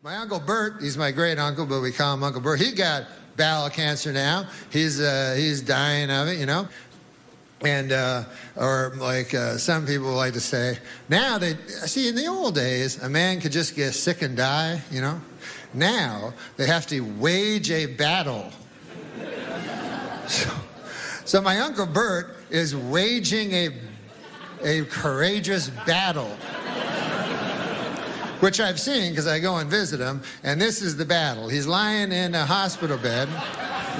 My uncle Bert, he's my great uncle, but we call him Uncle Bert. He got bowel cancer now. He's uh, he's dying of it, you know. And uh, or like uh, some people like to say, now they see in the old days a man could just get sick and die, you know. Now they have to wage a battle. so, so my uncle Bert is waging a a courageous battle which I've seen because I go and visit him. And this is the battle. He's lying in a hospital bed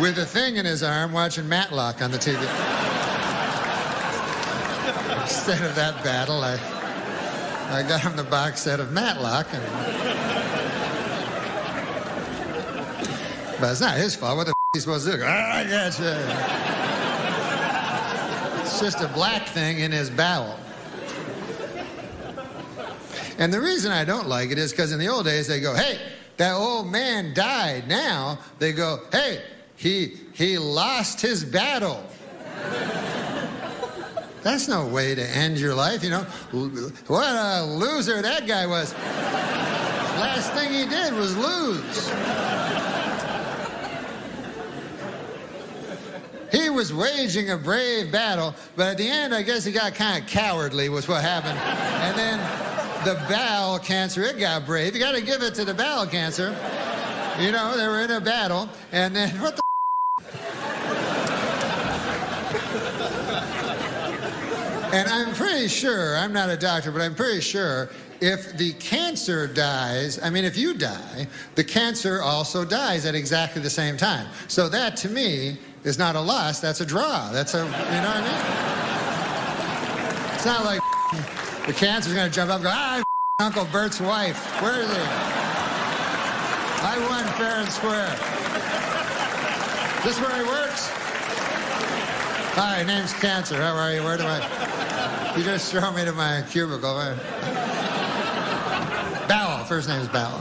with a thing in his arm watching Matlock on the TV. Instead of that battle, I, I got him the box set of Matlock. And... But it's not his fault. What the f- is he supposed to do? Ah, I gotcha. It's just a black thing in his bowel. And the reason I don't like it is because in the old days they go, hey, that old man died. Now they go, hey, he, he lost his battle. That's no way to end your life, you know. What a loser that guy was. Last thing he did was lose. He was waging a brave battle, but at the end, I guess he got kind of cowardly, was what happened. And then the bowel cancer, it got brave. You got to give it to the bowel cancer. You know, they were in a battle, and then what the. and I'm pretty sure, I'm not a doctor, but I'm pretty sure if the cancer dies, I mean, if you die, the cancer also dies at exactly the same time. So that to me is not a loss, that's a draw. That's a, you know what I mean? It's not like the cancer's gonna jump up and go, ah, Uncle Bert's wife. Where is he? I won fair and square. Is this where he works? Hi, name's Cancer. How are you? Where do I? You just throw me to my cubicle. Bowel. First name's Bowel.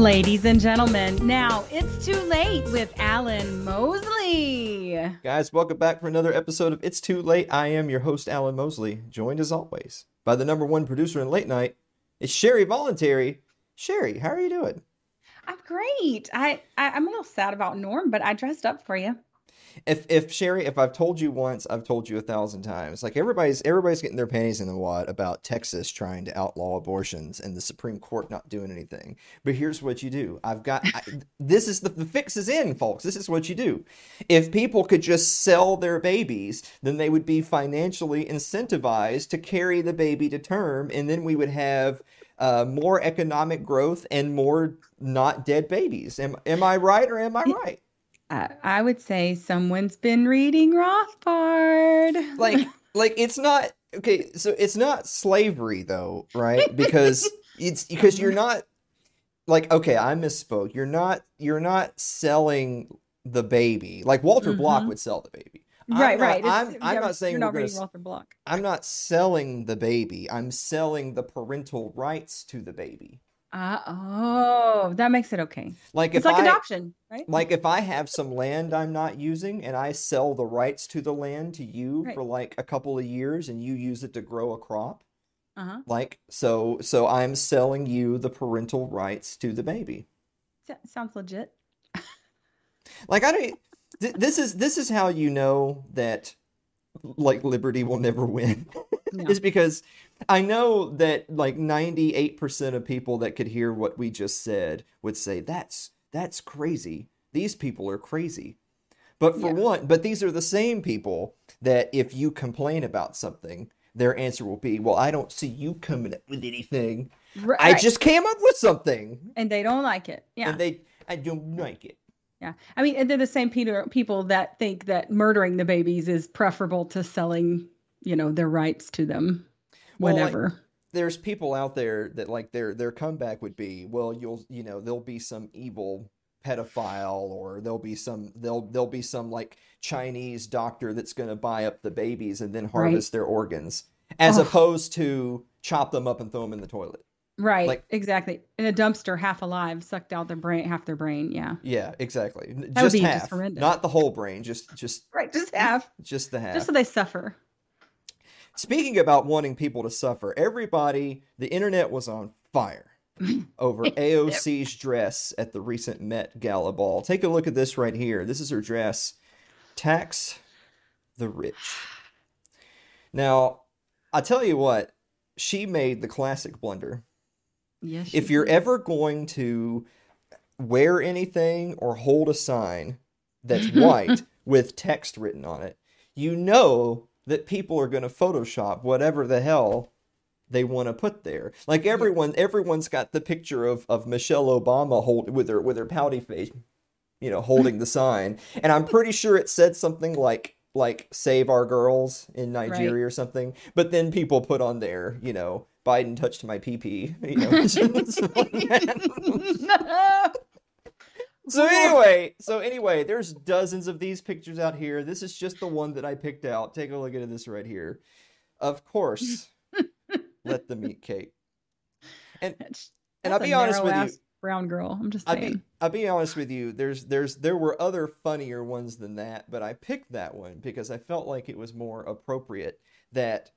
Ladies and gentlemen, now it's too late with Alan Mosley. Guys, welcome back for another episode of It's Too Late. I am your host, Alan Mosley, joined as always by the number one producer in late night. It's Sherry Voluntary. Sherry, how are you doing? I'm great. I, I I'm a little sad about Norm, but I dressed up for you. If if Sherry, if I've told you once, I've told you a thousand times. Like everybody's everybody's getting their panties in the wad about Texas trying to outlaw abortions and the Supreme Court not doing anything. But here's what you do. I've got I, this is the the fix is in, folks. This is what you do. If people could just sell their babies, then they would be financially incentivized to carry the baby to term, and then we would have uh, more economic growth and more not dead babies. Am am I right or am I right? I would say someone's been reading Rothbard. Like, like it's not okay. So it's not slavery though, right? Because it's because you're not like okay. I misspoke. You're not. You're not selling the baby like Walter mm-hmm. Block would sell the baby. Right, I'm right. I'm, I'm not saying you're not reading Walter Block. I'm not selling the baby. I'm selling the parental rights to the baby. Uh, oh, that makes it okay. Like it's if like I, adoption, right? Like if I have some land I'm not using and I sell the rights to the land to you Right. for like a couple of years and you use it to grow a crop, Uh-huh. like so so I'm selling you the parental rights to the baby. Sounds legit. Like I don't th- this is this is how you know that like liberty will never win. No. is because I know that like 98% of people that could hear what we just said would say that's that's crazy. These people are crazy. But for Yeah. one, but these are the same people that if you complain about something, their answer will be, "Well, I don't see you coming up with anything. R- I right. just came up with something." and they don't like it. Yeah. And they I don't like it. Yeah. I mean, and they're the same Peter, people that think that murdering the babies is preferable to selling, you know, their rights to them Well, like- there's people out there that like their their comeback would be well you'll you know there'll be some evil pedophile or there'll be some there'll there'll be some like Chinese doctor that's going to buy up the babies and then harvest their organs as Oh. opposed to chop them up and throw them in the toilet. Right. Like- exactly. In a dumpster, half alive, sucked out their brain, half their brain. Yeah. Yeah, exactly. Would Just be just half, horrendous. not the whole brain, just just Right. Just half. just the half. Just so they suffer. Speaking about wanting people to suffer, everybody, the internet was on fire over AOC's dress at the recent Met Gala ball. Take a look at this right here. This is her dress. Tax the rich. Now, I tell you what, she made the classic blunder. Yes. If you're ever going to wear anything or hold a sign that's white with text written on it, you know that people are going to Photoshop whatever the hell they want to put there. Like everyone, everyone's got the picture of, of Michelle Obama hold with her with her pouty face, you know, holding the sign, and I'm pretty sure it said something like like "Save our girls" in Nigeria or something. But then people put on there, you know, Biden touched my pee pee, you know. So anyway, so anyway, there's dozens of these pictures out here. This is just the one that I picked out. Take a look at this right here. Of course, let them eat cake. And That's- and I'll be honest with you, Brown girl. I'm just I'll saying. be I'll be honest with you. There's there's there were other funnier ones than that, but I picked that one because I felt like it was more appropriate. That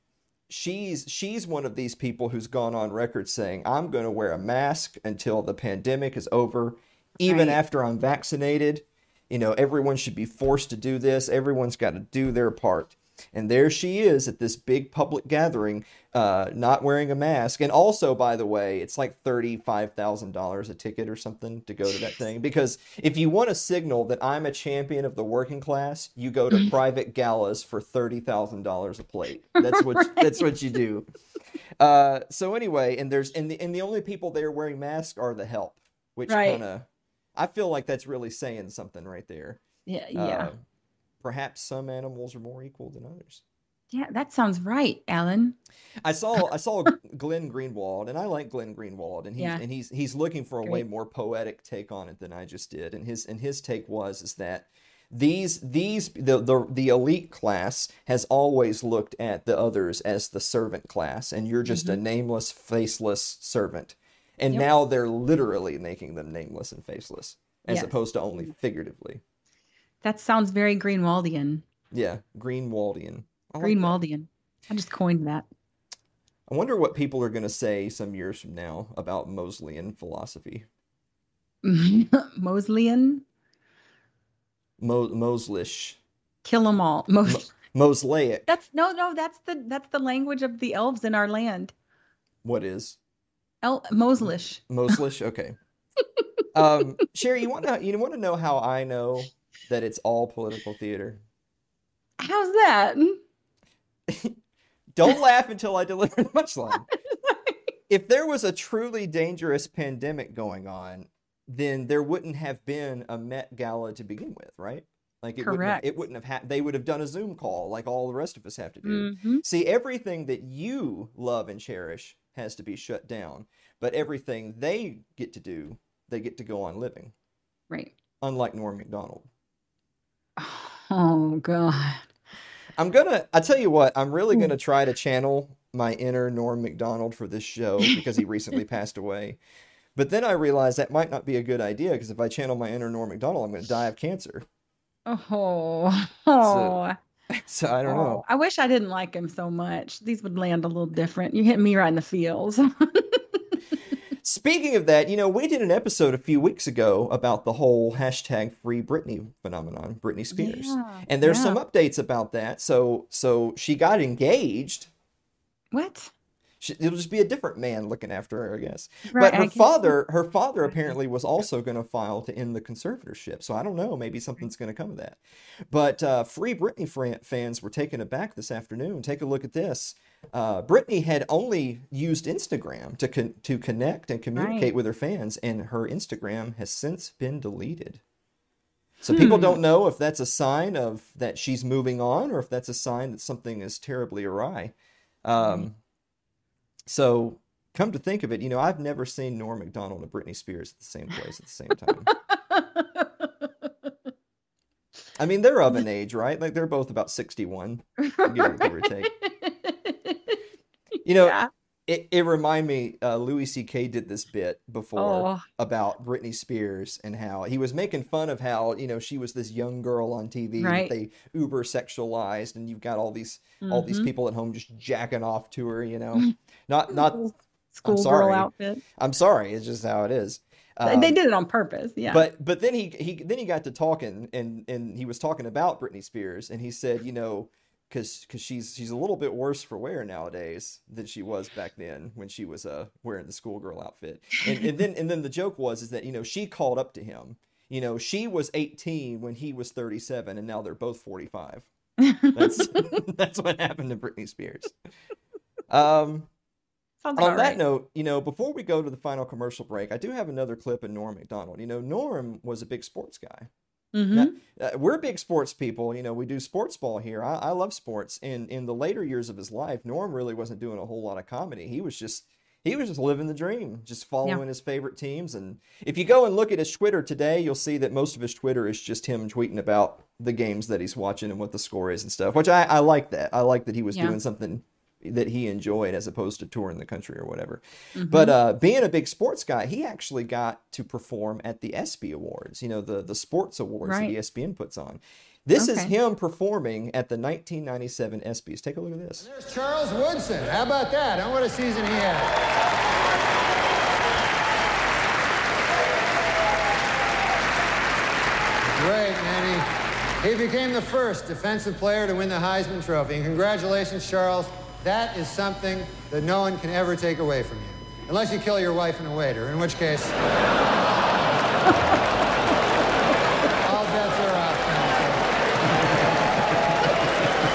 she's she's one of these people who's gone on record saying I'm going to wear a mask until the pandemic is over, even Right. after I'm vaccinated. You know, everyone should be forced to do this. Everyone's got to do their part. And there she is at this big public gathering, uh, not wearing a mask. And also, by the way, it's like $35,000 a ticket or something to go to that thing. Because if you want to signal that I'm a champion of the working class, you go to private galas for $30,000 a plate. That's what, that's what you do. Uh, so anyway, and there's, and the, and the only people there wearing masks are the help, which Right. kind of, I feel like that's really saying something right there. Yeah. Yeah. Uh, perhaps some animals are more equal than others. yeah. That sounds right, Alan. I saw I saw Glenn Greenwald, and I like Glenn Greenwald, and he's Yeah. and he's he's looking for a way more poetic take on it than I just did. And his and his take was is that these these the the the elite class has always looked at the others as the servant class, and you're just a nameless, faceless servant. And Mm-hmm. Yep. now they're literally making them nameless and faceless, as Yes. opposed to only figuratively. That sounds very Greenwaldian. Yeah, Greenwaldian. I like. Greenwaldian. I just coined that. I wonder what people are going to say some years from now about Mosleyan philosophy. Mosleyan. Mo- Moslish. Kill them all. Mos- Moslaic. that's no, no. That's the that's the language of the elves in our land. What is? El- Moslish. Moslish? Okay. um, Sherry, you want to you want to know how I know that it's all political theater? How's that? Don't laugh until I deliver the punchline. If there was a truly dangerous pandemic going on, then there wouldn't have been a Met Gala to begin with, right? Like it wouldn't have, Correct. it wouldn't have had they would have done a Zoom call like all the rest of us have to do. hmm See, everything that you love and cherish has to be shut down, but everything they get to do, they get to go on living. Right. Unlike Norm Macdonald. Oh God. I'm gonna. I tell you what. I'm really hmm. gonna try to channel my inner Norm Macdonald for this show because he recently passed away. But then I realized that might not be a good idea because if I channel my inner Norm Macdonald, I'm gonna die of cancer. Oh. Oh. So I don't oh, know. Oh, I wish I didn't like him so much. These would land a little different. You hit me right in the feels. Speaking of that, you know, we did an episode a few weeks ago about the whole hashtag Free Britney phenomenon, Britney Spears, Yeah, and there's yeah. some updates about that. So, so she got engaged. what? She, it'll just be a different man looking after her, I guess. Right, but her father, her father apparently was also going to file to end the conservatorship. So I don't know. Maybe something's going to come of that. But uh, Free Britney fans were taken aback this afternoon. Take a look at this. Uh, Britney had only used Instagram to con- to connect and communicate Right. with her fans, and her Instagram has since been deleted. So people Hmm. don't know if that's a sign of that she's moving on, or if that's a sign that something is terribly awry. Um, so come to think of it, you know, I've never seen Norm Macdonald and Britney Spears at the same place at the same time. I mean, they're of an age, right? Like they're both about 61, give or take. You know, Yeah. it, it remind me, uh, Louis C.K. did this bit before Oh. about Britney Spears and how he was making fun of how, you know, she was this young girl on TV Right. that they uber sexualized and you've got all these all these Mhm. people at home just jacking off to her, you know. Not not schoolgirl outfit. I'm sorry, it's just how it is. they Um, did it on purpose. Yeah. But but then he he then he got to talking and and he was talking about Britney Spears and he said, you know, because because she's she's a little bit worse for wear nowadays than she was back then when she was uh wearing the schoolgirl outfit. And and then and then the joke was is that you know she called up to him. You know, she was 18 when he was 37 and now they're both 45. That's that's what happened to Britney Spears. Um Sounds on that right. note, you know, before we go to the final commercial break, I do have another clip of Norm Macdonald. You know, Norm was a big sports guy. Mhm. Uh, we're big sports people. You know, we do sports ball here. I, I love sports. And in the later years of his life, Norm really wasn't doing a whole lot of comedy. He was just he was just living the dream, just following his favorite teams. And if you go and look at his Twitter today, you'll see that most of his Twitter is just him tweeting about the games that he's watching and what the score is and stuff. Which I, I like that. I like that he was Yeah. doing something that he enjoyed as opposed to touring the country or whatever. Mm-hmm. But uh, being a big sports guy, he actually got to perform at the ESPY Awards, you know, the, the sports awards Right. that ESPN puts on. This is him performing at the 1997 ESPYs. Take a look at this. There's Charles Woodson. How about that? And what a season he had. Great, man. He, he became the first defensive player to win the Heisman Trophy. And congratulations, Charles. That is something that no one can ever take away from you. Unless you kill your wife and a waiter, in which case. all bets are off.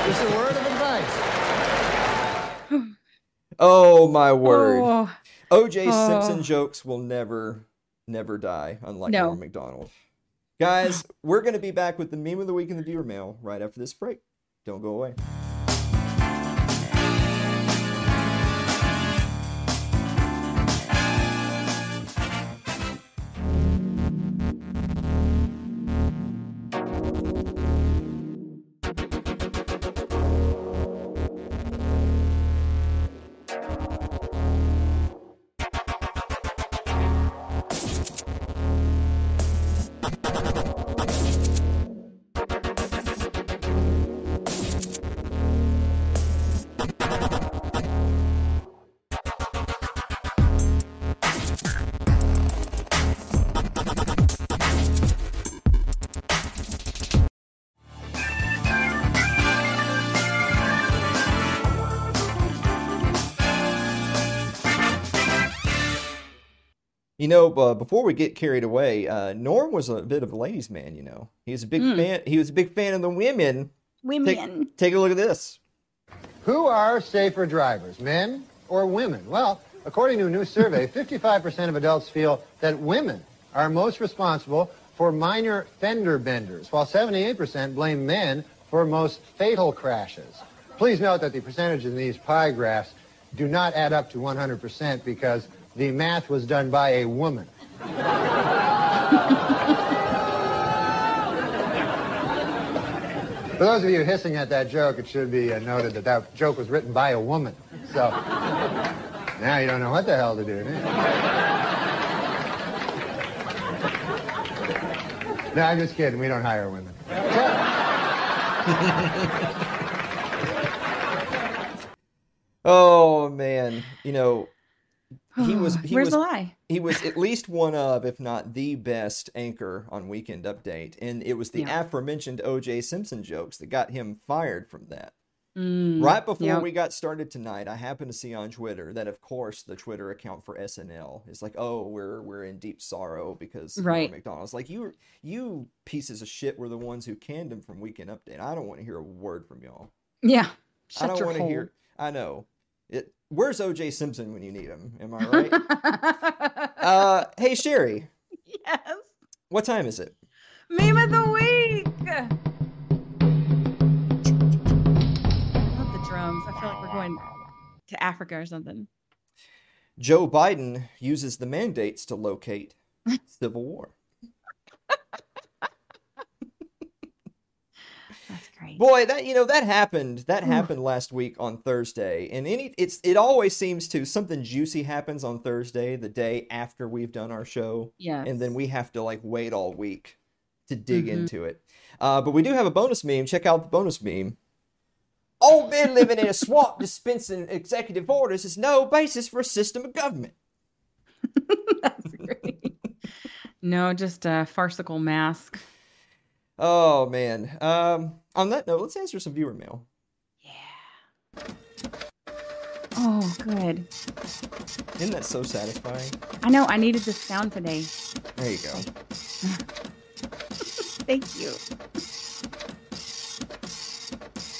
Just a word of advice. Oh, my word. Oh, OJ Oh. Simpson jokes will never, never die, unlike No. Norm Macdonald. Guys, we're going to be back with the meme of the week in the viewer mail right after this break. Don't go away. You know, uh, before we get carried away, uh, Norm was a bit of a ladies' man. You know, he was a big Mm. fan. He was a big fan of the women. women. Take, take a look at this. Who are safer drivers, men or women? Well, according to a new survey, 55% of adults feel that women are most responsible for minor fender benders, while 78% blame men for most fatal crashes. Please note that the percentages in these pie graphs do not add up to 100% because the math was done by a woman. For those of you hissing at that joke, it should be uh, noted that that joke was written by a woman. So now you don't know what the hell to do. do? No, I'm just kidding. We don't hire women. Oh man, you know, he was he Where's was the lie? he was at least one of, if not the best anchor on Weekend Update, and it was the Yeah. aforementioned O.J. Simpson jokes that got him fired from that. Mm, Right before yep. we got started tonight, I happened to see on Twitter that, of course, the Twitter account for SNL is like, "Oh, we're we're in deep sorrow because Right. McDonald's like you you pieces of shit were the ones who canned him from Weekend Update. I don't want to hear a word from y'all. Yeah. I don't want to hear. I know. It. Where's O.J. Simpson when you need him? Am I right? uh, hey Sherry, yes. what time is it? Meme of the week. I love the drums. I feel like we're going to Africa or something. Joe Biden uses the mandates to locate civil war. Great. Boy, that you know that happened. That happened last week on Thursday, and any it's it always seems to something juicy happens on Thursday, the day after we've done our show, Yes. and then we have to like wait all week to dig Mhm. into it. Uh, but we do have a bonus meme. Check out the bonus meme. Old men living in a swamp dispensing executive orders is no basis for a system of government. That's great. no, just a farcical mask. Oh man. Um, on that note, let's answer some viewer mail. Yeah. Oh, good. Isn't that so satisfying? I know I needed this sound today. There you go. Thank you.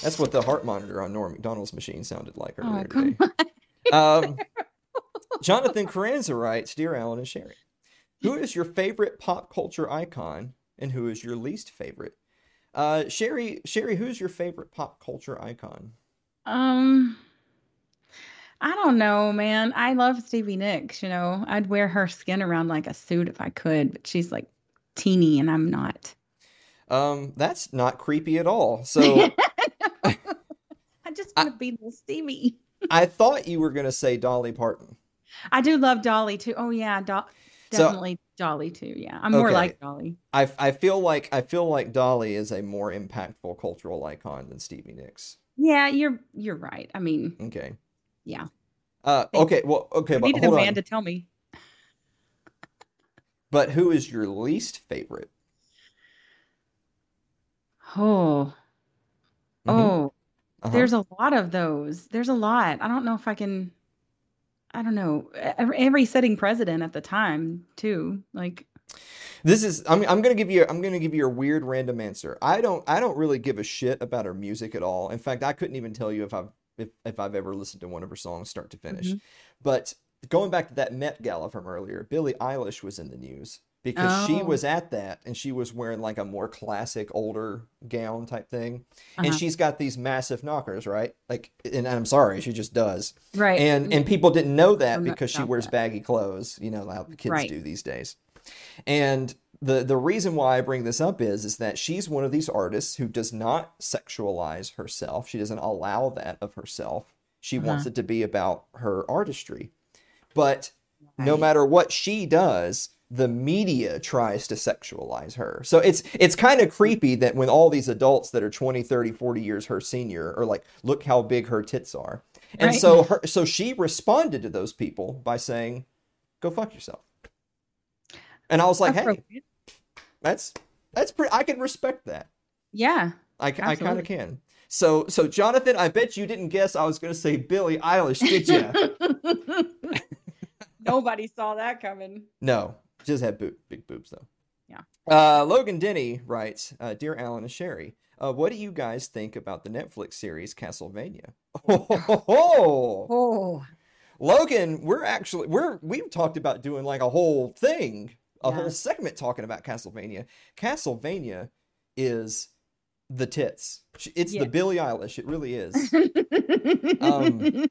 That's what the heart monitor on Norm Macdonald's machine sounded like Oh, earlier come today. Um, Jonathan Carranza writes, "Dear Alan and Sherry, who is your favorite pop culture icon, and who is your least favorite?" Uh, Sherry, Sherry, who's your favorite pop culture icon? Um, I don't know, man. I love Stevie Nicks. You know, I'd wear her skin around like a suit if I could, but she's like teeny and I'm not. Um, that's not creepy at all. So I just want to be little Stevie. I thought you were gonna say Dolly Parton. I do love Dolly too. Oh yeah, Do- So- definitely Dolly too. Yeah, I'm more like Dolly. I I feel like I feel like Dolly is a more impactful cultural icon than Stevie Nicks. Yeah, you're you're right. I mean, Okay. Yeah. Uh, okay. Well, okay, I but needed a man on. to tell me. But who is your least favorite? Oh, Mhm. oh, Uh-huh. there's a lot of those. There's a lot. I don't know if I can. I don't know. Every, every sitting president at the time too. Like, This is I'm I'm gonna give you I'm gonna give you a weird random answer. I don't I don't really give a shit about her music at all. In fact, I couldn't even tell you if I've if, if I've ever listened to one of her songs start to finish. Mhm. But going back to that Met Gala from earlier, Billie Eilish was in the news because she Oh. was at that and she was wearing like a more classic older gown type thing. And Uh-huh. she's got these massive knockers, right? Like and I'm sorry, she just does. right. and and people didn't know that I'm because she wears that. baggy clothes you know how the kids Right. do these days and the the reason why i bring this up is is that she's one of these artists who does not sexualize herself she doesn't allow that of herself she wants Uh-huh. it to be about her artistry but no matter what she does the media tries to sexualize her. So it's it's kind of creepy that when all these adults that are 20 30 40 years her senior are like look how big her tits are. And Right. so her so she responded to those people by saying go fuck yourself. And i was like hey that's that's pretty i can respect that. Yeah. i, I kind of can. So so jonathan i bet you didn't guess i was going to say billie eilish did you Nobody saw that coming. No, she does have boob, big boobs though. Yeah. Uh, Logan Denny writes, uh, "Dear Alan and Sherry, uh, what do you guys think about the Netflix series Castlevania?" Oh, Oh, Logan, we're actually we're we've talked about doing like a whole thing, a Yeah. whole segment talking about Castlevania. Castlevania is the tits. It's Yeah. the Billie Eilish. It really is. Um,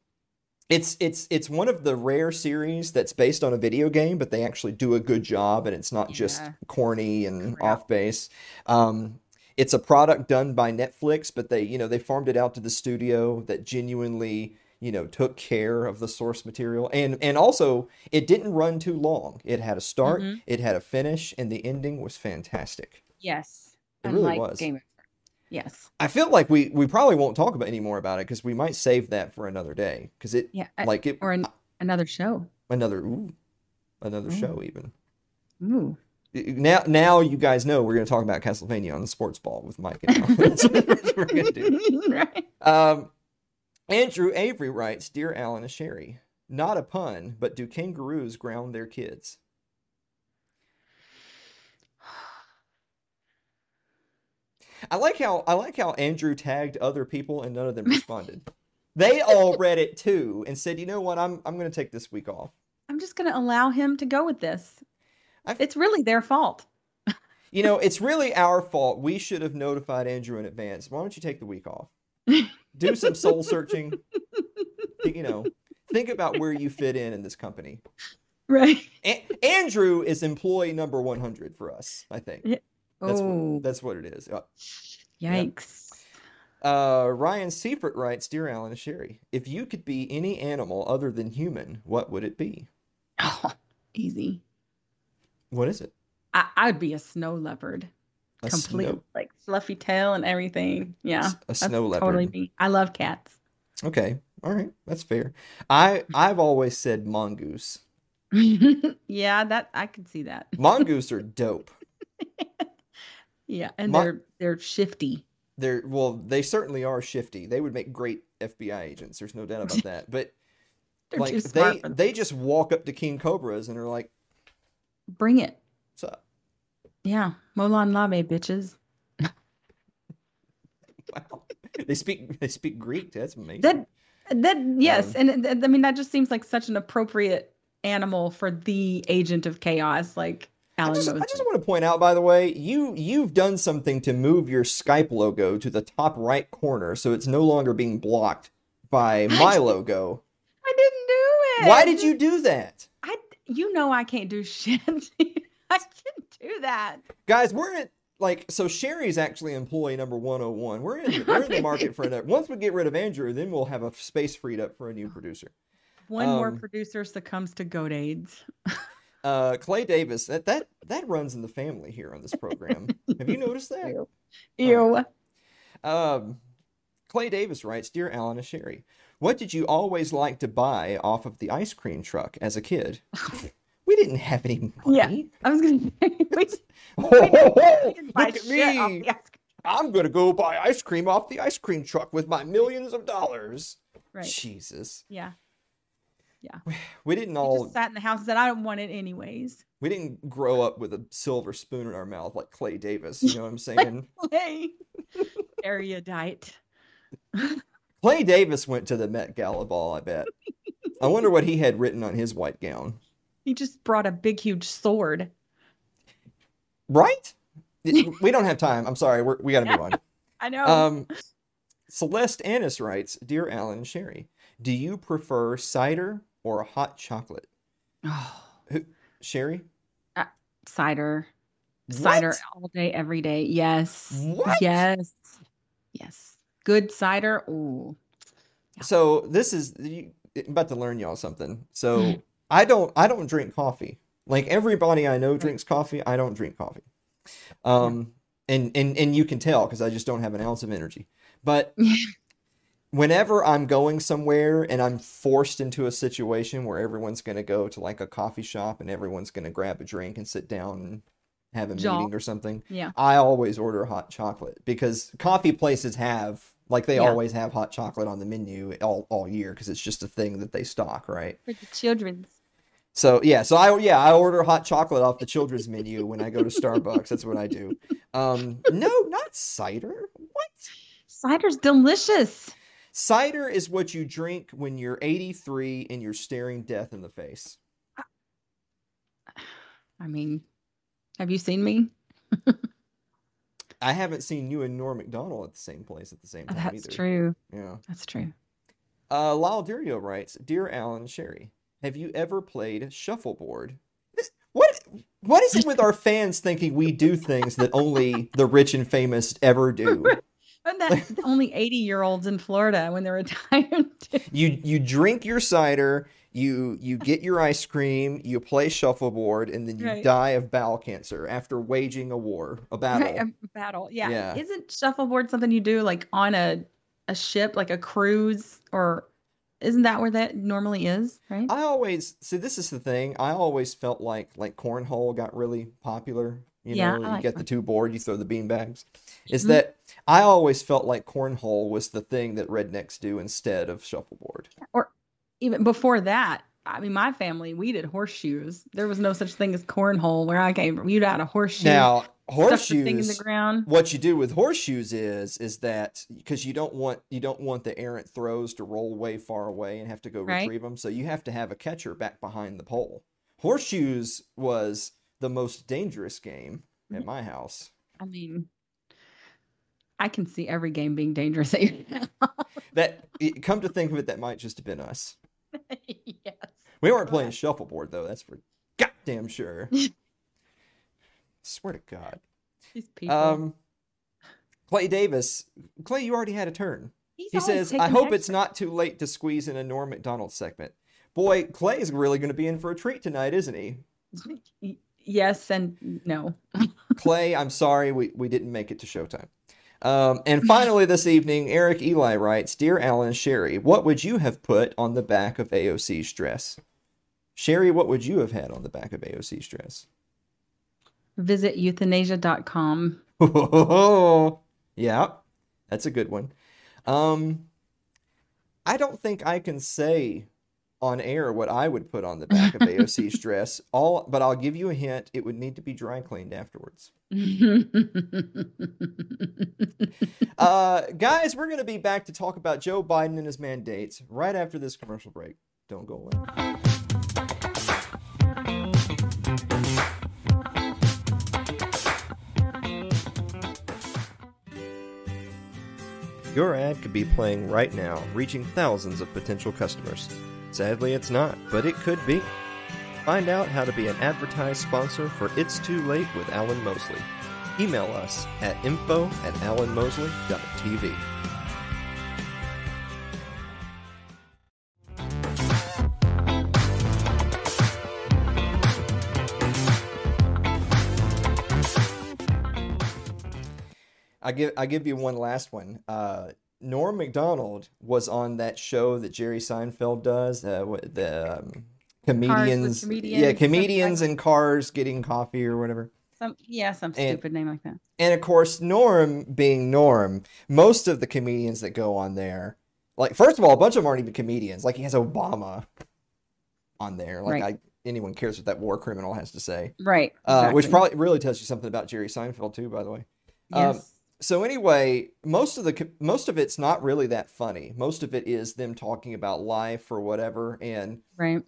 it's it's it's one of the rare series that's based on a video game, but they actually do a good job, and it's not just corny and Crap. off base. Um, it's a product done by Netflix, but they you know they farmed it out to the studio that genuinely you know took care of the source material, and and also it didn't run too long. It had a start, Mhm. it had a finish, and the ending was fantastic. yes. It really was. Game of. Yes. I feel like we we probably won't talk about any more about it because we might save that for another day because it Yeah. Like it or an, another show. another ooh, another Ooh. show even. Ooh. Now now you guys know we're going to talk about Castlevania on the Sports Ball with Mike and. That's what we're going to do. right. Um, Andrew Avery writes, "Dear Alan and Sherry, not a pun, but do kangaroos ground their kids?" I like how I like how Andrew tagged other people and none of them responded. they all read it too and said, "You know what? I'm I'm going to take this week off." I'm just going to allow him to go with this. I've- It's really their fault. You know, it's really our fault. We should have notified Andrew in advance. Why don't you take the week off? Do some soul searching. you know, think about where you fit in in this company. Right. A- Andrew is employee number 100 for us, I think. Yeah. That's oh. what, that's what it is. Uh, Yikes. Uh, Ryan Seifert writes, Dear Alan and Sherry, if you could be any animal other than human, what would it be? Oh, easy. What is it? I, I'd be a snow leopard. A Complete, snow- like fluffy tail and everything. Yeah. a snow Totally leopard. me. I love cats. Okay, all right, that's fair. I I've always said mongoose. yeah, that I can see that. Mongoose are dope. Yeah, and Mon- they're they're shifty. They're well, they certainly are shifty. They would make great FBI agents. There's no doubt about that. But like they they just walk up to king cobras and are like, Bring it. "What's up?" Yeah, Molon Labe bitches. Wow. They speak they speak Greek. That's amazing. That that yes, Um, and it- I mean that just seems like such an appropriate animal for the agent of chaos, like I Alan just, I just want to point out, by the way, you you've done something to move your Skype logo to the top right corner, so it's no longer being blocked by my logo. I didn't do it. Why did you do that, I you know I can't do shit. I can't do that. guys? We're at like so. Sherry's actually employee number one hundred one. We're in we're in the market for another. Once we get rid of Andrew, then we'll have a space freed up for a new producer. One more Um, producer succumbs to goat AIDS. Uh, Clay Davis. That that that runs in the family here on this program. have you noticed that? Ew. Ew. Um, Clay Davis writes, "Dear Alan and Sherry, what did you always like to buy off of the ice cream truck as a kid? we didn't have any money. Yeah. I was gonna say we Ho, ho, ho! Look at me! the ice cream. I'm gonna go buy ice cream off the ice cream truck with my millions of dollars. Right. Jesus, Yeah. We didn't We all just sat in the house and said, I don't want it anyways. we didn't grow up with a silver spoon in our mouth like Clay Davis. You know what I'm saying? Hey. Erudite. Clay Davis went to the Met Gala ball. I bet. I wonder what he had written on his white gown. He just brought a big, huge sword. Right? we don't have time. I'm sorry. We're, we got to move on. I know. Um, Celeste Annis writes, "Dear Alan and Sherry, do you prefer cider or a hot chocolate?" oh, Sherry, cider. Cider What? all day, every day. Yes. What? Yes. Yes. Good cider. Ooh. So this is you, I'm about to learn y'all something. So. I don't I don't drink coffee. Like everybody I know drinks coffee. I don't drink coffee. Um, and and and you can tell because I just don't have an ounce of energy. But whenever I'm going somewhere and I'm forced into a situation where everyone's going to go to like a coffee shop and everyone's going to grab a drink and sit down and have a meeting or something, Yeah. I always order hot chocolate because coffee places have like they Yeah. always have hot chocolate on the menu all, all year because it's just a thing that they stock, right? For the children's. So yeah, so I yeah I order hot chocolate off the children's menu when I go to Starbucks. That's what I do. Um, no, not cider. What? Cider's delicious. Cider is what you drink when you're 83 and you're staring death in the face. I mean, have you seen me? I haven't seen you and Norm Macdonald at the same place at the same time That's either. true. Yeah. That's true. Uh, Lyle Durio writes, "Dear Alan Sherry, have you ever played shuffleboard? This- What what is it with our fans thinking we do things that only the rich and famous ever do? And that's only 80 year olds in Florida when they're retired. You you drink your cider, you you get your ice cream, you play shuffleboard, and then you Right. die of bowel cancer after waging a war, a battle. Right, a battle. Yeah. Yeah. Isn't shuffleboard something you do like on a a ship, like a cruise, or isn't that where that normally is? Right. I always see this is the thing. I always felt like like cornhole got really popular. You Yeah, know, you get the two board, you throw the bean bags. Is Mhm. that I always felt like cornhole was the thing that rednecks do instead of shuffleboard. Or even before that, I mean, my family we did horseshoes. There was no such thing as cornhole where I came from. You'd had a horseshoe. Now, the thing in horseshoes the ground. what you do with horseshoes is is that because you don't want you don't want the errant throws to roll way far away and have to go Right. retrieve them so you have to have a catcher back behind the pole horseshoes was the most dangerous game at my house I mean, I can see every game being dangerous at your house. that come to think of it that might just have been us yes. we weren't playing shuffleboard though that's for goddamn sure swear to god These people. Um, Clay Davis, Clay, you already had a turn. He's He says, I hope it's not too late to squeeze in a Norm Macdonald segment. Boy, Clay is really going to be in for a treat tonight, isn't he? Yes and no. Clay, I'm sorry we, we didn't make it to Showtime. Um, and finally, this evening, Eric Eli writes Dear Alan Sherry, what would you have put on the back of AOC's dress? Sherry, what would you have had on the back of AOC's dress? Visit euthanasia.com. yeah, that's a good one. Um, I don't think I can say on air what I would put on the back of AOC's dress. All, but I'll give you a hint. It would need to be dry cleaned afterwards. Uh, guys, we're going to be back to talk about Joe Biden and his mandates right after this commercial break. Don't go away. Your ad could be playing right now, reaching thousands of potential customers. Sadly, it's not, but it could be. Find out how to be an advertised sponsor for It's Too Late with Alan Mosley. Email us at info at alanmosley.tv. I give I give you one last one. Uh, Norm Macdonald was on that show that Jerry Seinfeld does. Uh, the um, comedians, yeah, comedians, comedians something. cars getting coffee or whatever. some yeah, some And- stupid name like that. And of course, Norm being Norm, most of the comedians that go on there, like first of all, a bunch of them aren't even comedians. Like he has Obama on there. Like Right. I, anyone cares what that war criminal has to say. Right. Uh, which probably really tells you something about Jerry Seinfeld too, by the way. um, yes. So anyway, most of the most of it's not really that funny. Most of it is them talking about life or whatever. And right.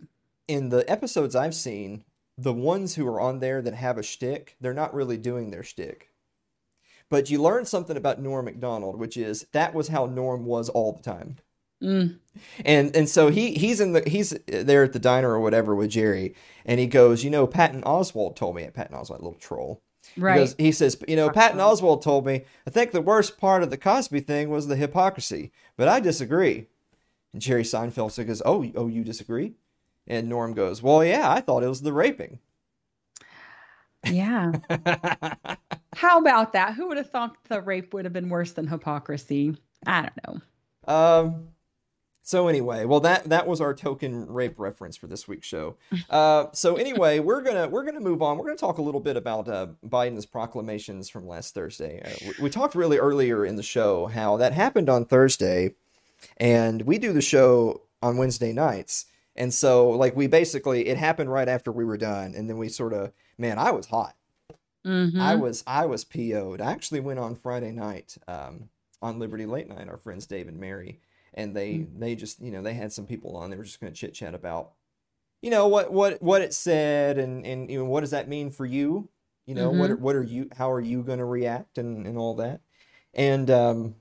in the episodes I've seen, the ones who are on there that have a shtick, they're not really doing their shtick. But you learn something about Norm Macdonald, which is that was how Norm was all the time. Mm. And and so he he's in the he's there at the diner or whatever with Jerry, and he goes, you know, Patton Oswalt told me. At Patton Oswalt, little troll. Right. goes, he says, you know, Patton. Oswalt told me, I think the worst part of the Cosby thing was the hypocrisy, but I disagree. And Jerry Seinfeld says, oh, oh, you disagree? And Norm goes, well, yeah, I thought it was the raping. yeah. How about that? Who would have thought the rape would have been worse than hypocrisy? I don't know. Um. So anyway, well that that was our token rape reference for this week's show. Uh, so anyway, we're gonna we're gonna move on. We're gonna talk a little bit about uh, Biden's proclamations from last Thursday. Uh, we, we talked really earlier in the show how that happened on Thursday, and we do the show on Wednesday nights. And so, like, we basically it happened right after we were done, and then we sort of, man, I was hot. Mhm. I was I was PO'd. I actually went on Friday night um, on Liberty Late Night. Our friends Dave and Mary, and they they just you know they had some people on. They were just going to chit chat about you know what what what it said and and you know what does that mean for you. You know what are, what are you how are you going to react and and all that. And um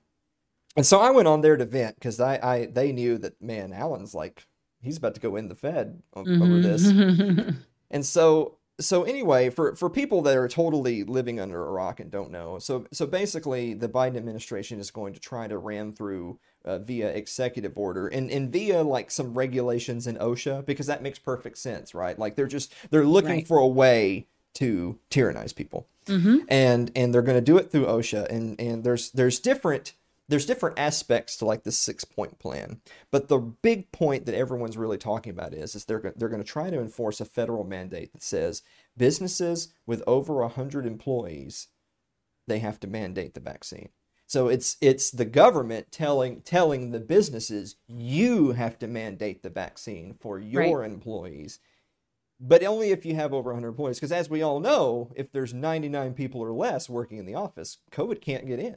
and so I went on there to vent because I I they knew that man Alan's like he's about to go in the Fed over this. Mhm. And so so anyway, for for people that are totally living under a rock and don't know, so so basically the Biden administration is going to try to ram through uh, via executive order and and via like some regulations in OSHA because that makes perfect sense, right? Like they're just they're looking Right. for a way to tyrannize people Mhm. and and they're going to do it through OSHA and and there's there's different there's different aspects to like this six point plan but the big point that everyone's really talking about is is they're they're going to try to enforce a federal mandate that says businesses with over 100 employees they have to mandate the vaccine so it's it's the government telling telling the businesses you have to mandate the vaccine for your employees but only if you have over 100 employees because as we all know if there's 99 people or less working in the office covid can't get in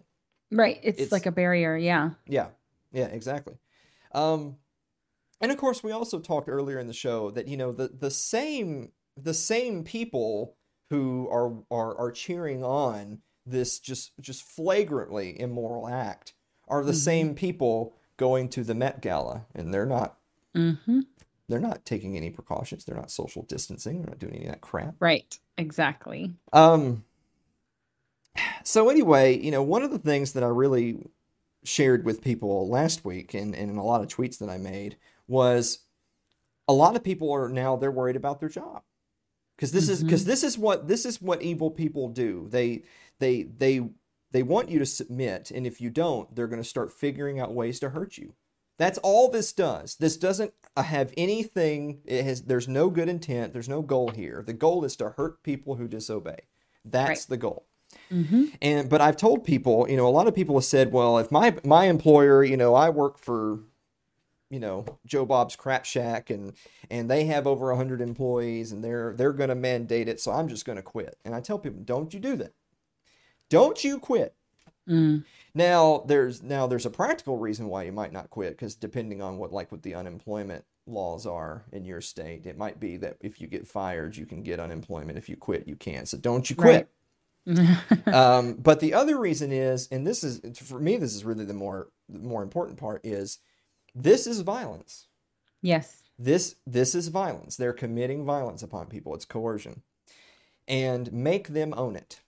Right. It's, It's- like a barrier. Yeah. yeah yeah exactly um and of course we also talked earlier in the show that you know the the same the same people who are are are cheering on this just just flagrantly immoral act are the Mhm. same people going to the Met Gala and they're not hmm they're not taking any precautions they're not social distancing they're not doing any of that crap Right. Exactly. Um, So anyway, you know, one of the things that I really shared with people last week and, and in a lot of tweets that I made was a lot of people are now they're worried about their job. Because this is because this is what this is what evil people do. They they they they want you to submit, and if you don't, they're going to start figuring out ways to hurt you. That's all this does. This doesn't uh, have anything. It has. There's no good intent. There's no goal here. The goal is to hurt people who disobey. That's Right. the goal. Mm-hmm. And but I've told people, you know, a lot of people have said, well, if my my employer, you know, I work for, you know, Joe Bob's Crap Shack, and and they have over hundred employees, and they're they're going to mandate it, so I'm just going to quit. And I tell people, don't you do that. Don't you quit. Mm. Now there's now there's a practical reason why you might not quit because depending on what like what the unemployment laws are in your state, it might be that if you get fired, you can get unemployment. If you quit, you can't. So don't you quit. um, but the other reason is, and this is for me, this is really the more the more important part is this is violence. yes. This this is violence. They're committing violence upon people. It's coercion, and make them own it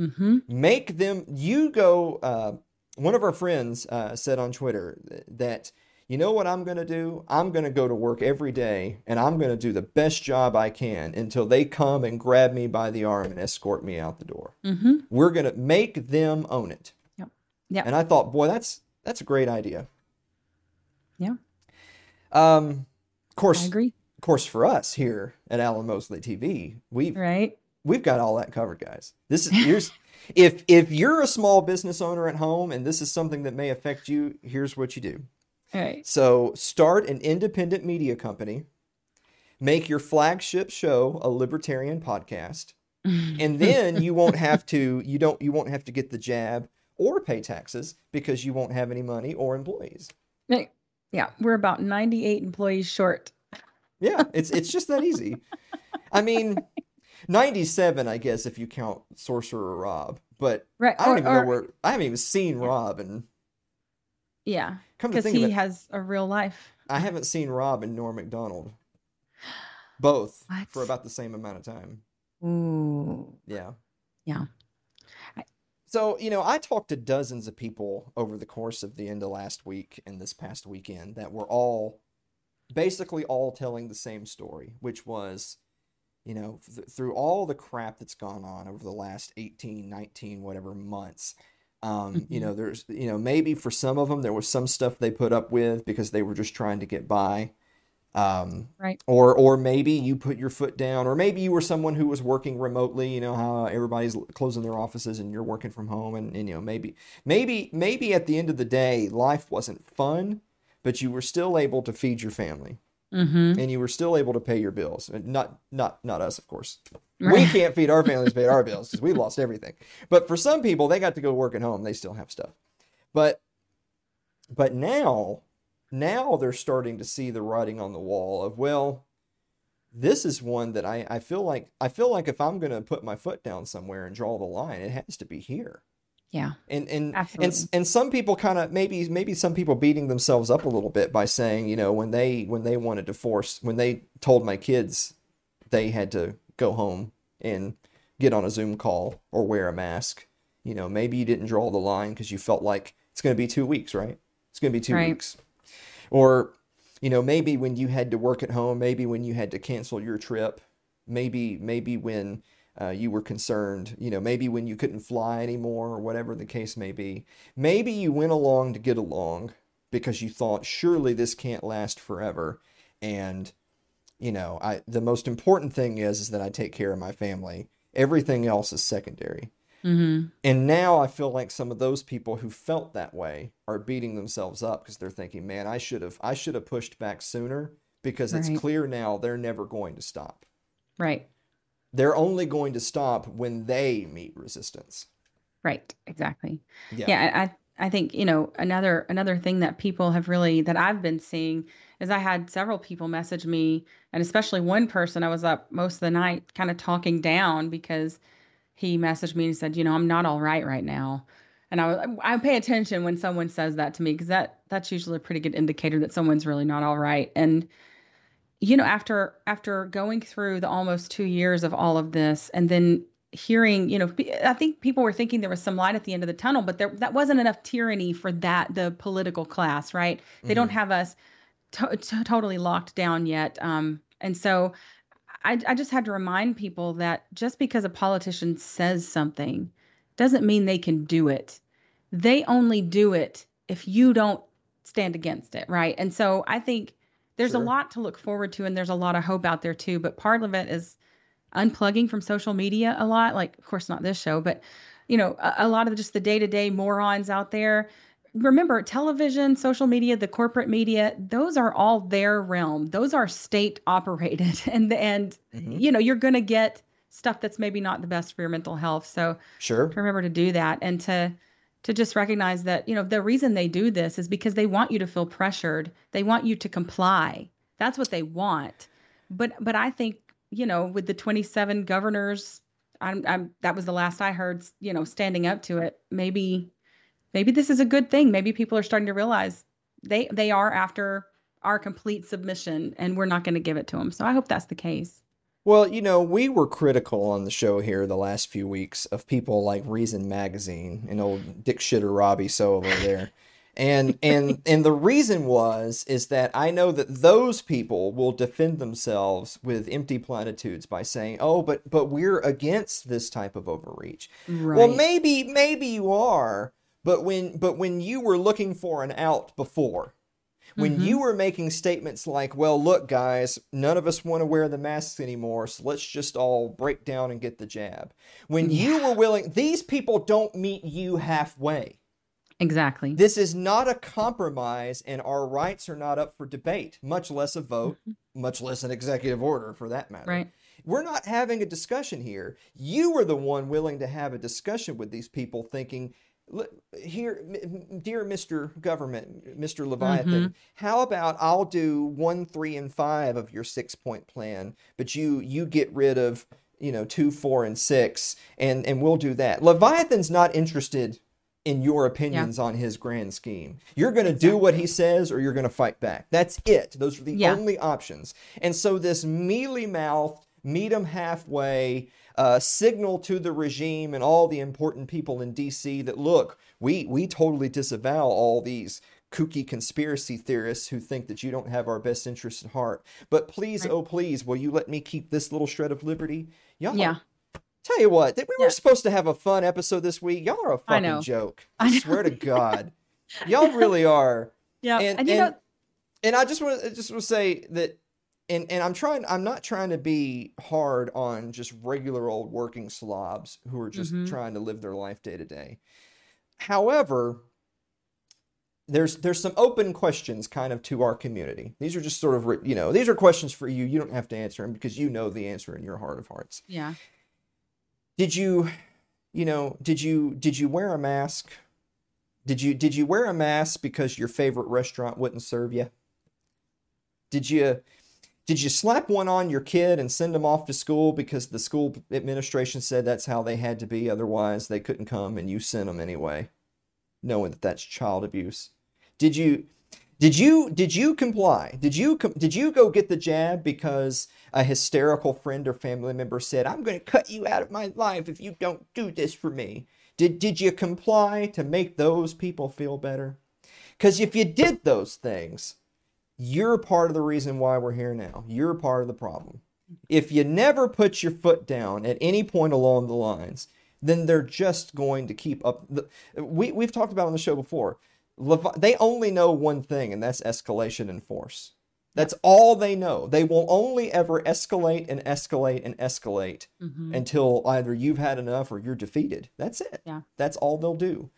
Mm-hmm. make them you go uh, one of our friends uh, said on twitter that you know what i'm going to do i'm going to go to work every day and i'm going to do the best job i can until they come and grab me by the arm and escort me out the door Mm-hmm. we're going to make them own it Yep. Yep. and i thought boy that's that's a great idea Yeah. um of I course agree. of course for us here at alan mosley tv we Right. We've got all that covered guys this is here's if if you're a small business owner at home and this is something that may affect you here's what you do Right. so start an independent media company make your flagship show a libertarian podcast and then you won't have to you don't you won't have to get the jab or pay taxes because you won't have any money or employees Yeah, we're about 98 employees short. Yeah, it's it's just that easy. I mean, 97, I guess, if you count Sorcerer Rob. But Right. I don't or- even or- know where I haven't even seen Rob and Yeah, come to because think he of it, has a real life. I haven't seen Rob and Norm Macdonald. Both for about the same amount of time. Ooh. Yeah. Yeah. I- So, you know, I talked to dozens of people over the course of the end of last week and this past weekend that were all basically all telling the same story, which was, you know, th- through all the crap that's gone on over the last 18, 19, whatever months. Um, you Mhm. know, there's, you know, maybe for some of them there was some stuff they put up with because they were just trying to get by. Um, Right. or or maybe you put your foot down or maybe you were someone who was working remotely you know how everybody's closing their offices and you're working from home and, and you know maybe maybe maybe at the end of the day life wasn't fun but you were still able to feed your family Mm-hmm. and you were still able to pay your bills. Not not not us of course. We can't feed our families pay our bills because we lost everything. But for some people they got to go work at home. They still have stuff. But but now now they're starting to see the writing on the wall of well this is one that I, I feel like I feel like if I'm gonna put my foot down somewhere and draw the line, it has to be here. Yeah. And and and and some people kind of maybe maybe some people beating themselves up a little bit by saying you know when they when they wanted to force when they told my kids they had to go home and get on a Zoom call or wear a mask. You know maybe you didn't draw the line because you felt like it's going to be two weeks, right? It's going to be two Right. weeks, or you know maybe when you had to work at home, maybe when you had to cancel your trip, maybe maybe when uh, you were concerned, you know, maybe when you couldn't fly anymore or whatever the case may be. Maybe you went along to get along because you thought surely this can't last forever and you know, I the most important thing is is that I take care of my family. Everything else is secondary. Mm-hmm. And now I feel like some of those people who felt that way are beating themselves up because they're thinking, "Man, I should have I should have pushed back sooner because it's clear now they're never going to stop." Right. They're only going to stop when they meet resistance. Right. Exactly. Yeah. yeah I, I think you know another another thing that people have really that I've been seeing is I had several people message me and especially one person I was up most of the night kind of talking down because he messaged me and said you know I'm not all right right now and I was I pay attention when someone says that to me because that that's usually a pretty good indicator that someone's really not all right and you know after after going through the almost 2 years of all of this and then hearing, you know, I think people were thinking there was some light at the end of the tunnel, but there that wasn't enough tyranny for that the political class, right? They mm-hmm. don't have us to- to- totally locked down yet. Um, and so I, I just had to remind people that just because a politician says something doesn't mean they can do it. They only do it if you don't stand against it, right? And so I think there's sure. a lot to look forward to and there's a lot of hope out there too, but part of it is unplugging from social media a lot, like of course not this show, but you know, a, a lot of just the day-to-day morons out there remember television social media the corporate media those are all their realm those are state operated and and mm-hmm. you know you're going to get stuff that's maybe not the best for your mental health so sure to remember to do that and to to just recognize that you know the reason they do this is because they want you to feel pressured they want you to comply that's what they want but but i think you know with the 27 governors I'm, I'm that was the last i heard you know standing up to it maybe maybe this is a good thing. Maybe people are starting to realize they they are after our complete submission and we're not going to give it to them. So I hope that's the case. Well, you know, we were critical on the show here the last few weeks of people like Reason Magazine and old Dick Shitter Robby Soave over there. And and and the reason was is that I know that those people will defend themselves with empty platitudes by saying, "Oh, but but we're against this type of overreach." Right. Well, maybe maybe you are, but when but when you were looking for an out before, when mm-hmm. you were making statements like, "Well, look, guys, none of us want to wear the masks anymore, so let's just all break down and get the jab." When yeah. you were willing, these people don't meet you halfway. Exactly. This is not a compromise, and our rights are not up for debate, much less a vote, mm-hmm. much less an executive order for that matter. Right. We're not having a discussion here. You were the one willing to have a discussion with these people, thinking, here, dear Mr. Government, Mr. Leviathan, mm-hmm. how about I'll do one, three, and five of your six point plan, but you you get rid of you know two, four, and six, and and we'll do that. Leviathan's not interested in your opinions yeah. on his grand scheme. You're going to exactly. do what he says, or you're going to fight back. That's it. Those are the yeah. only options. And so this mealy mouthed, meet him halfway uh, signal to the regime and all the important people in DC that look, we we totally disavow all these kooky conspiracy theorists who think that you don't have our best interests at heart. But please, right. oh please, will you let me keep this little shred of liberty? Y'all, yeah. Tell you what, we yeah. were supposed to have a fun episode this week. Y'all are a fucking joke. I, I swear to God, y'all really are. Yeah, and, and, and, know... and I just want to just want to say that and and I'm trying I'm not trying to be hard on just regular old working slobs who are just mm-hmm. trying to live their life day to day. However, there's there's some open questions kind of to our community. These are just sort of you know these are questions for you. You don't have to answer them because you know the answer in your heart of hearts. Yeah. Did you, you know, did you did you wear a mask? Did you did you wear a mask because your favorite restaurant wouldn't serve you? Did you did you slap one on your kid and send them off to school because the school administration said that's how they had to be, otherwise they couldn't come, and you sent them anyway, knowing that that's child abuse? Did you? Did you did you comply? Did you did you go get the jab because a hysterical friend or family member said, "I'm going to cut you out of my life if you don't do this for me"? Did did you comply to make those people feel better? Cuz if you did those things, you're part of the reason why we're here now. You're part of the problem. If you never put your foot down at any point along the lines, then they're just going to keep up. The, we, we've talked about on the show before. Levi- they only know one thing, and that's escalation and force. That's all they know. They will only ever escalate and escalate and escalate mm-hmm. until either you've had enough or you're defeated. That's it. Yeah. That's all they'll do.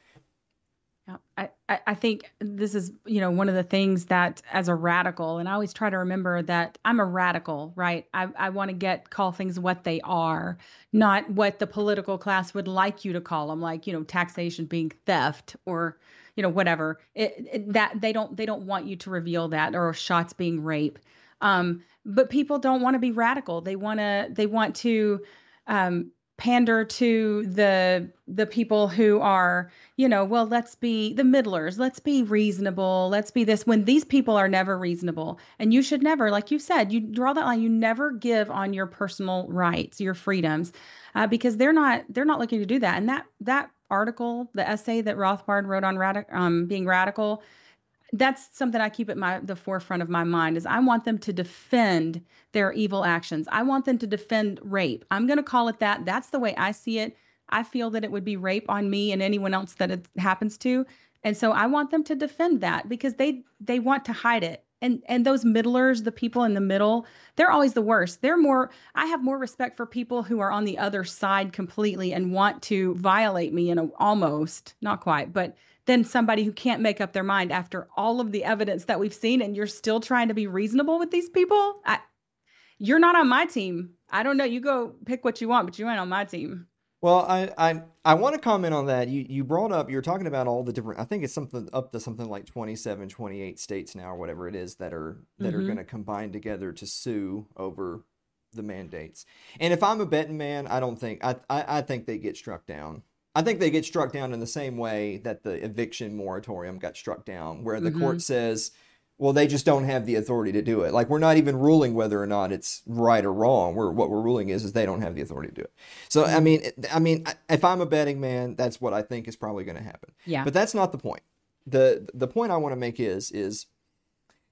I, I think this is, you know, one of the things that as a radical, and I always try to remember that I'm a radical, right? I, I want to get call things what they are, not what the political class would like you to call them, like, you know, taxation being theft or, you know, whatever. It, it, that they don't they don't want you to reveal that or shots being rape. Um, but people don't want to be radical. They want to they want to um, pander to the the people who are you know well let's be the middlers let's be reasonable let's be this when these people are never reasonable. And you should never like you said you draw that line you never give on your personal rights your freedoms uh, because they're not they're not looking to do that. And that that article the essay that rothbard wrote on radic- um, being radical that's something I keep at my the forefront of my mind is I want them to defend their evil actions. I want them to defend rape. I'm going to call it that. That's the way I see it. I feel that it would be rape on me and anyone else that it happens to. And so I want them to defend that because they they want to hide it. And and those middlers, the people in the middle, they're always the worst. They're more I have more respect for people who are on the other side completely and want to violate me in a almost, not quite, but than somebody who can't make up their mind after all of the evidence that we've seen and you're still trying to be reasonable with these people? I, you're not on my team. I don't know. You go pick what you want but you ain't on my team. Well i i, I want to comment on that. You you brought up you're talking about all the different i think it's something up to something like 27 28 states now or whatever it is that are that mm-hmm. are going to combine together to sue over the mandates. And if i'm a betting man i don't think i i, I think they get struck down I think they get struck down in the same way that the eviction moratorium got struck down, where the mm-hmm. court says, well, they just don't have the authority to do it. Like we're not even ruling whether or not it's right or wrong. We're, what we're ruling is is they don't have the authority to do it. So I mm-hmm. mean, I mean, if I'm a betting man, that's what I think is probably going to happen. Yeah. But that's not the point. the The point I want to make is is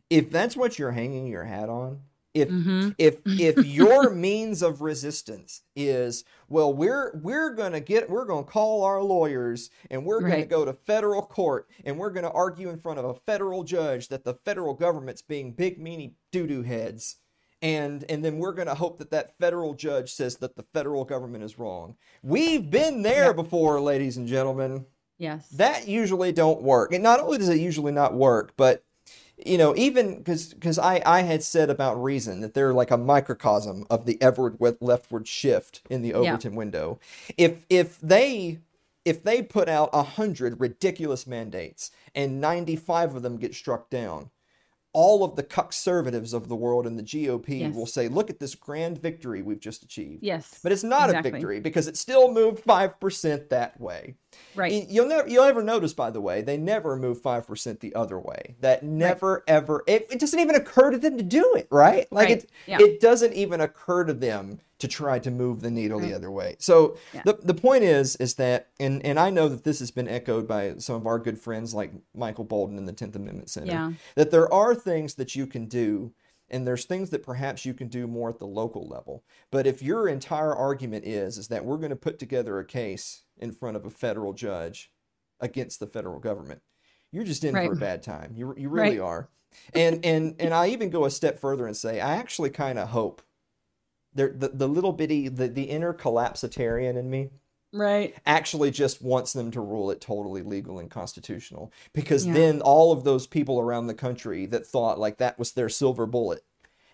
if that's what you're hanging your hat on, if mm-hmm. if if your means of resistance is well we're we're going to get we're going to call our lawyers and we're going right. to go to federal court and we're going to argue in front of a federal judge that the federal government's being big meanie doo-doo heads and and then we're going to hope that that federal judge says that the federal government is wrong we've been there yep. before ladies and gentlemen yes that usually don't work and not only does it usually not work but you know, even because because I I had said about Reason that they're like a microcosm of the everward leftward shift in the Overton yeah. window. If if they if they put out a hundred ridiculous mandates and ninety five of them get struck down, all of the conservatives of the world and the GOP yes. will say, look at this grand victory we've just achieved. Yes. But it's not exactly. a victory because it still moved 5% that way. Right. You'll never you'll ever notice, by the way, they never move 5% the other way. That never right. ever it, it, doesn't even occur to them to do it, right? Like right. it yeah. it doesn't even occur to them to try to move the needle right. the mm. other way. So yeah. the the point is is that and and I know that this has been echoed by some of our good friends like Michael Boldin in the 10th Amendment Center yeah. that there are things that you can do and there's things that perhaps you can do more at the local level. But if your entire argument is is that we're going to put together a case in front of a federal judge against the federal government, you're just in right. for a bad time. You you really right. are. And and and I even go a step further and say I actually kind of hope the, the little bitty the, the inner collapsitarian in me right actually just wants them to rule it totally legal and constitutional because yeah. then all of those people around the country that thought like that was their silver bullet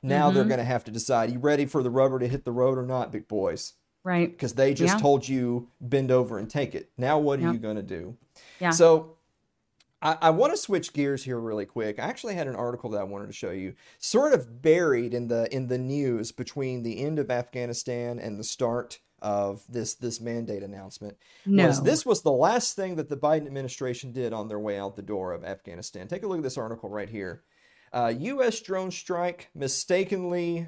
now mm-hmm. they're going to have to decide you ready for the rubber to hit the road or not big boys right because they just yeah. told you bend over and take it now what are you going to do yeah so I, I want to switch gears here really quick. I actually had an article that I wanted to show you, sort of buried in the in the news between the end of Afghanistan and the start of this this mandate announcement. No. Was this was the last thing that the Biden administration did on their way out the door of Afghanistan. Take a look at this article right here. Uh, U.S. drone strike mistakenly,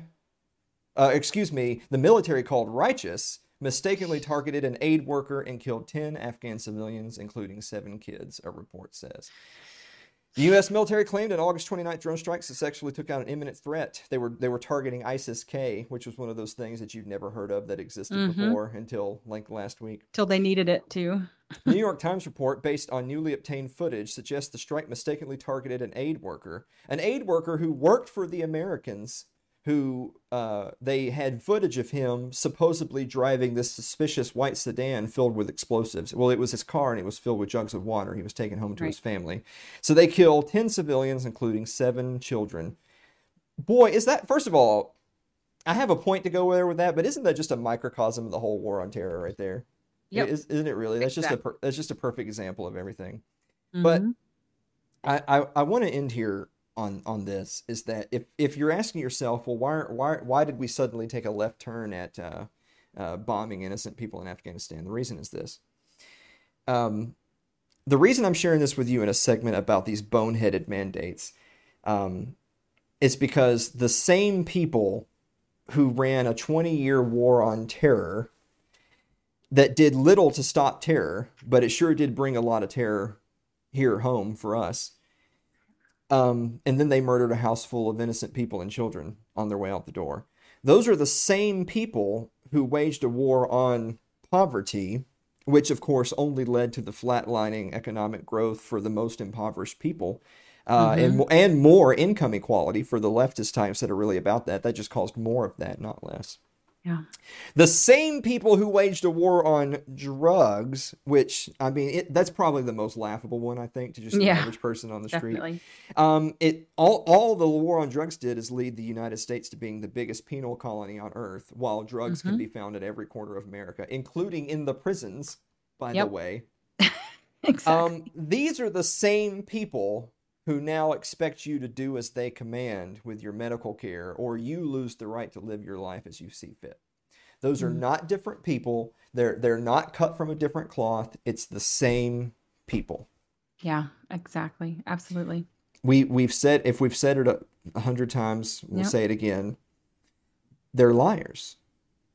uh, excuse me, the military called righteous mistakenly targeted an aid worker and killed 10 Afghan civilians, including seven kids, a report says. The U.S. military claimed an August 29th drone strike successfully took out an imminent threat. They were they were targeting ISIS-K, which was one of those things that you'd never heard of that existed mm-hmm. before until like last week. Till they needed it too. the New York Times report, based on newly obtained footage, suggests the strike mistakenly targeted an aid worker, an aid worker who worked for the Americans who uh, they had footage of him supposedly driving this suspicious white sedan filled with explosives. Well, it was his car and it was filled with jugs of water. He was taken home to right. his family. So they killed 10 civilians, including seven children. Boy, is that, first of all, I have a point to go there with that, but isn't that just a microcosm of the whole war on terror right there? Yeah, Is, not it really? That's exactly. just a that's just a perfect example of everything. Mm-hmm. But I, I, I want to end here on on this is that if if you're asking yourself, well, why why why did we suddenly take a left turn at uh, uh, bombing innocent people in Afghanistan. The reason is this. Um, the reason I'm sharing this with you in a segment about these boneheaded mandates um, is because the same people who ran a 20 year war on terror that did little to stop terror, but it sure did bring a lot of terror here home for us. Um, and then they murdered a house full of innocent people and children on their way out the door. Those are the same people who waged a war on poverty, which of course only led to the flatlining economic growth for the most impoverished people. Uh, mm-hmm. and and more income equality for the leftist types that are really about that. That just caused more of that, not less. Yeah. The same people who waged a war on drugs, which I mean, it, that's probably the most laughable one I think to just yeah, the average person on the definitely. street. Um, it all all the war on drugs did is lead the United States to being the biggest penal colony on earth, while drugs mm-hmm. can be found at every corner of America, including in the prisons. By yep. the way, exactly. Um, these are the same people who now expect you to do as they command with your medical care, or you lose the right to live your life as you see fit. Those are mm-hmm. not different people. They're they're not cut from a different cloth. It's the same people. Yeah, exactly. Absolutely. We we've said if we've said it a, a hundred times, we'll yep. say it again. They're liars.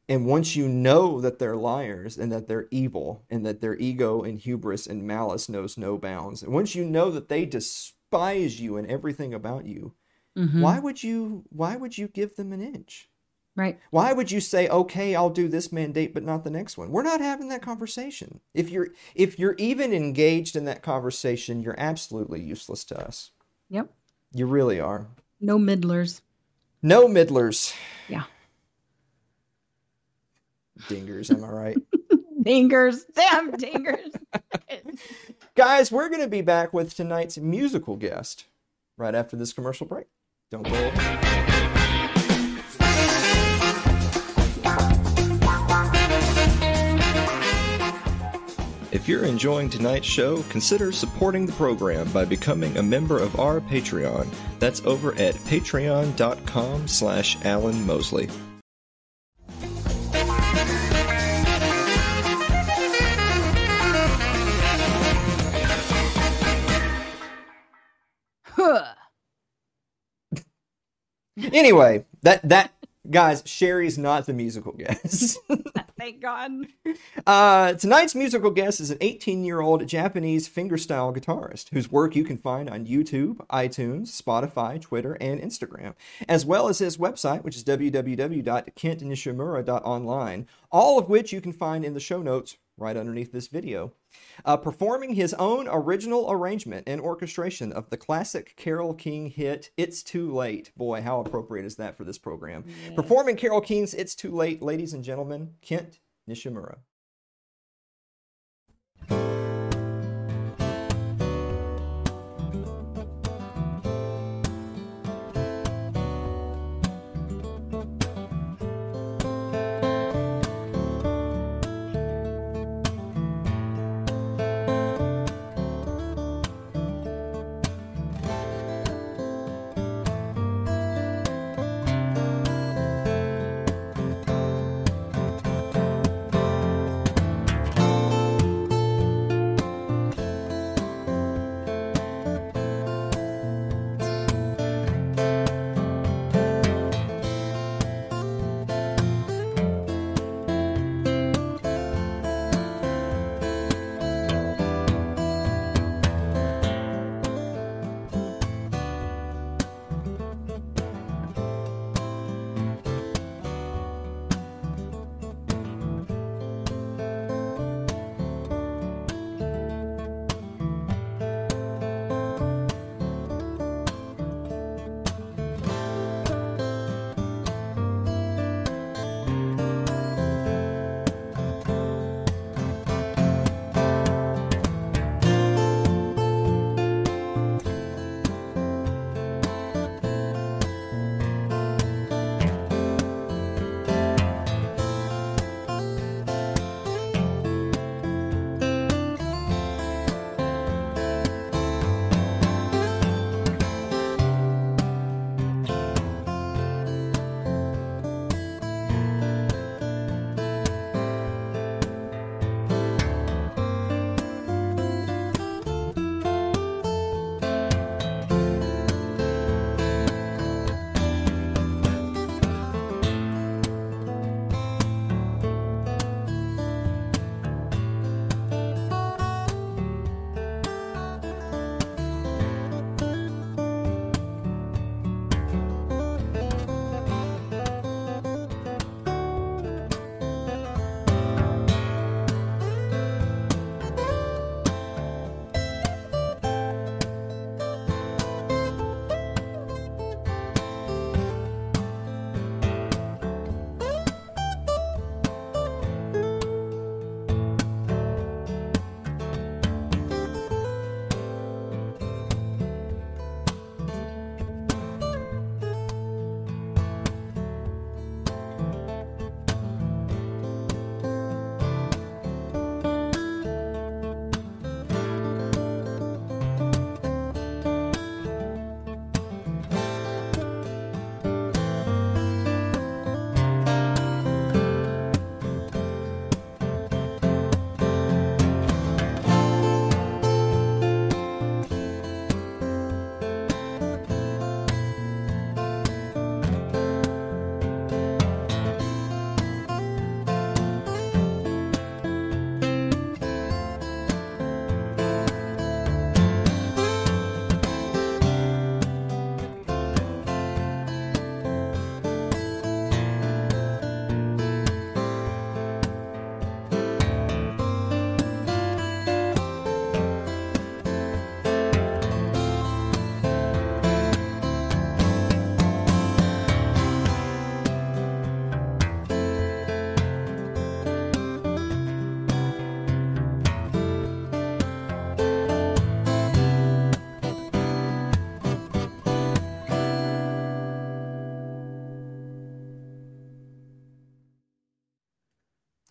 And once you know that they're liars and that they're evil and that their ego and hubris and malice knows no bounds, and once you know that they despise despise you and everything about you, mm-hmm. why would you why would you give them an inch? Right. Why would you say, "Okay, I'll do this mandate but not the next one?" We're not having that conversation. If you're if you're even engaged in that conversation, you're absolutely useless to us. Yep. You really are. No middlers. No middlers. Yeah. Dingers, am I right? dingers. Damn dingers. Guys, we're going to be back with tonight's musical guest right after this commercial break. Don't go away. If you're enjoying tonight's show, consider supporting the program by becoming a member of our Patreon. That's over at patreon.com slash Alan Mosley. Anyway, that that guys, Sherry's not the musical guest. Thank God. Uh, tonight's musical guest is an 18 year old Japanese fingerstyle guitarist whose work you can find on YouTube, iTunes, Spotify, Twitter, and Instagram, as well as his website, which is www.kentnishimura.online, all of which you can find in the show notes right underneath this video uh, performing his own original arrangement and orchestration of the classic Carole King hit It's Too Late. Boy, how appropriate is that for this program? Performing Carole King's It's Too Late, ladies and gentlemen, Kent Nishimura.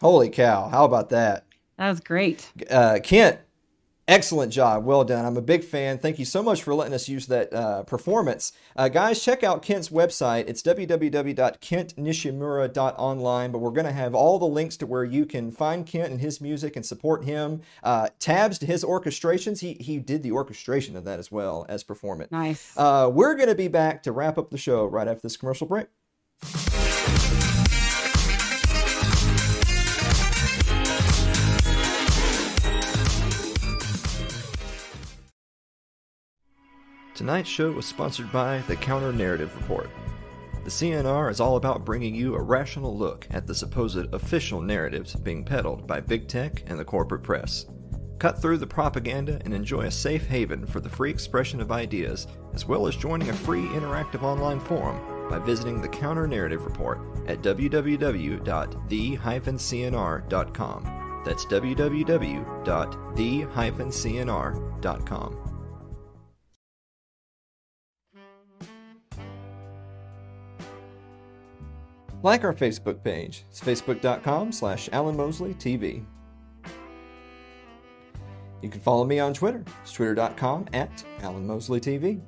Holy cow! How about that? That was great. Uh, Kent, excellent job. Well done. I'm a big fan. Thank you so much for letting us use that uh, performance. Uh, guys, check out Kent's website. It's www.kentnishimura.online, but we're going to have all the links to where you can find Kent and his music and support him. Uh, tabs to his orchestrations. He, he did the orchestration of that as well as perform it. Nice. Uh, we're going to be back to wrap up the show right after this commercial break. Tonight's show was sponsored by the Counter Narrative Report. The CNR is all about bringing you a rational look at the supposed official narratives being peddled by big tech and the corporate press. Cut through the propaganda and enjoy a safe haven for the free expression of ideas, as well as joining a free interactive online forum by visiting the Counter Narrative Report at www.the-cnr.com. That's www.the-cnr.com. Like our Facebook page. It's facebook.com slash Alan Mosley TV. You can follow me on Twitter. It's twitter.com at Alan Mosley TV.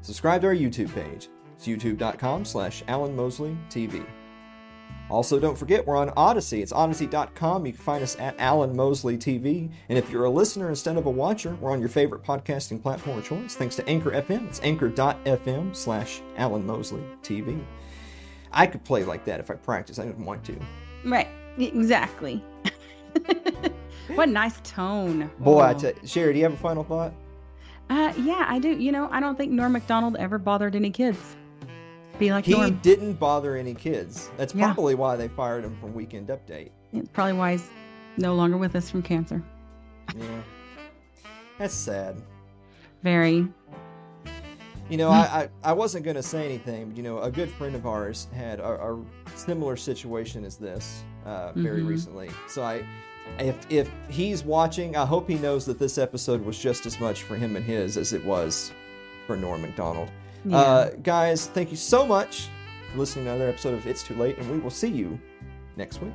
Subscribe to our YouTube page. It's youtube.com slash Alan Mosley TV. Also, don't forget we're on Odysee. It's odysee.com. You can find us at Alan Mosley TV. And if you're a listener instead of a watcher, we're on your favorite podcasting platform of choice. Thanks to Anchor FM. It's anchor.fm slash Alan Mosley TV. I could play like that if I practice. I didn't want to. Right. Exactly. what a nice tone. Boy, I Oh. tell Sherry, do you have a final thought? Uh, yeah, I do. You know, I don't think Norm Macdonald ever bothered any kids. Be like He Norm. didn't bother any kids. That's Yeah. probably why they fired him from Weekend Update. It's probably why he's no longer with us from cancer. Yeah. That's sad. Very. You know, I, I, I wasn't going to say anything, but, you know, a good friend of ours had a, a similar situation as this uh, very Mhm. recently. So I, if, if he's watching, I hope he knows that this episode was just as much for him and his as it was for Norm Macdonald. Yeah. Uh, guys, thank you so much for listening to another episode of It's Too Late, and we will see you next week.